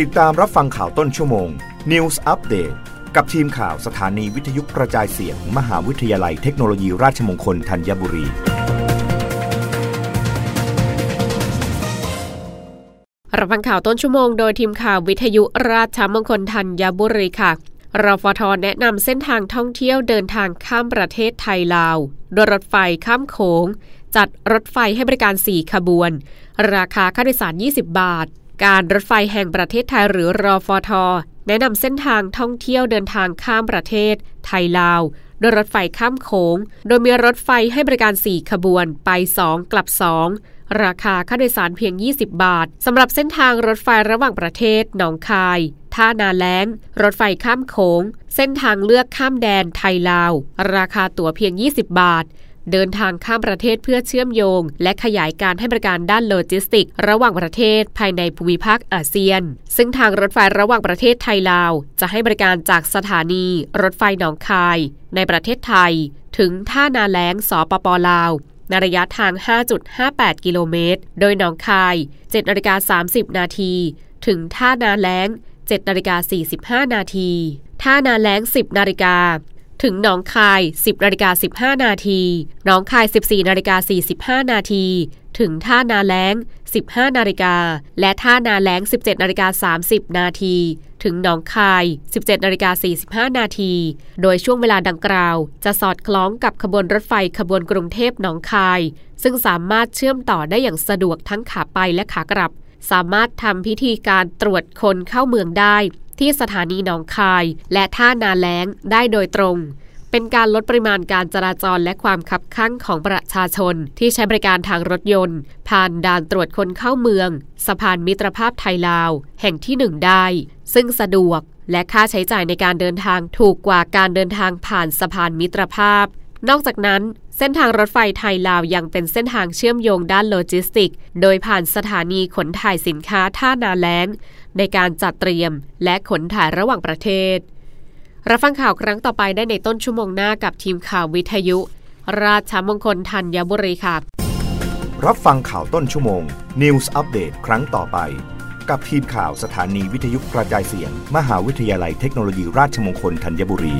ติดตามรับฟังข่าวต้นชั่วโมง News Update กับทีมข่าวสถานีวิทยุกระจายเสียง มหาวิทยาลัยเทคโนโลยีราชมงคลธัญบุรี รับฟังข่าวต้นชั่วโมงโดยทีมข่าววิทยุราชมงคลธัญบุรีค่ะรฟทแนะนำเส้นทางท่องเที่ยวเดินทางข้ามประเทศไทยลาว โดยรถไฟข้ามโขง จัดรถไฟให้บริการ 4 ขบวน ราคาค่าโดยสาร 20 บาท การรถไฟแห่งประเทศไทยหรือรอฟทแนะนำเส้นทางท่องเที่ยวเดินทางข้ามประเทศ ไทยลาวโดยรถไฟข้ามโขง โดยมีรถไฟให้บริการ 4 ขบวนไป 2 กลับ 2 ราคาค่าโดยสารเพียง 20 บาทสำหรับเส้นทางรถไฟระหว่างประเทศหนองคาย ท่านาแล้ง รถไฟข้ามโขง เส้นทางเลือกข้ามแดนไทยลาว ราคาตั๋วเพียง 20 บาท เดินทางข้ามประเทศเพื่อเชื่อมโยง และขยายการให้บริการด้านโลจิสติก ระหว่างประเทศภายในภูมิภาคอาเซียน ซึ่งทางรถไฟระหว่างประเทศไทยลาว จะให้บริการจากสถานี รถไฟหนองคาย ในประเทศไทย ถึงท่านาแล้งสปป.ลาวในระยะทาง 5.58 กิโลเมตร โดยหนองคาย 7นาฬิกา30 นาที ถึงท่านาแล้ง 7นาฬิกา45 นาที ท่านาแล้ง 10 นาฬิกา ถึงหนองคาย 10นาฬิกา15 นาทีหนองคาย 14นาฬิกา45 นาทีถึงท่านาแล้ง 15 นาฬิกา และท่านาแล้ง 17 นาฬิกา 30 นาที ถึงหนองคาย 17 นาฬิกา 45 นาที โดยช่วงเวลาดังกล่าว จะสอดคล้องกับขบวนรถไฟขบวนกรุงเทพหนองคาย ซึ่งสามารถเชื่อมต่อได้อย่างสะดวกทั้งขาไปและขากลับ สามารถทำพิธีการตรวจคนเข้าเมืองได้ ที่สถานีหนองคาย และท่านาแล้งได้โดยตรง เป็นการลดปริมาณการจราจรและความคับข้างของประชาชน ที่ใช้บริการทางรถยนต์ ผ่านด่านตรวจคนเข้าเมือง สะพานมิตรภาพไทยลาว แห่งที่หนึ่งได้ ซึ่งสะดวก และค่าใช้จ่ายในการเดินทางถูกกว่าการเดินทางผ่านสะพานมิตรภาพนอกจากนั้น เส้นทางรถไฟไทยลาวยังเป็นเส้นทางเชื่อมโยงด้านโลจิสติก โดยผ่านสถานีขนถ่ายสินค้าท่านาแล้ง ในการจัดเตรียมและขนถ่ายระหว่างประเทศ รับฟังข่าวครั้งต่อไปได้ในต้นชั่วโมงหน้ากับทีมข่าววิทยุ ราชมงคลธัญบุรีค่ะ รับฟังข่าวต้นชั่วโมง News อัปเดตครั้งต่อไป กับทีมข่าวสถานีวิทยุกระจายเสียง มหาวิทยาลัยเทคโนโลยีราชมงคลธัญบุรี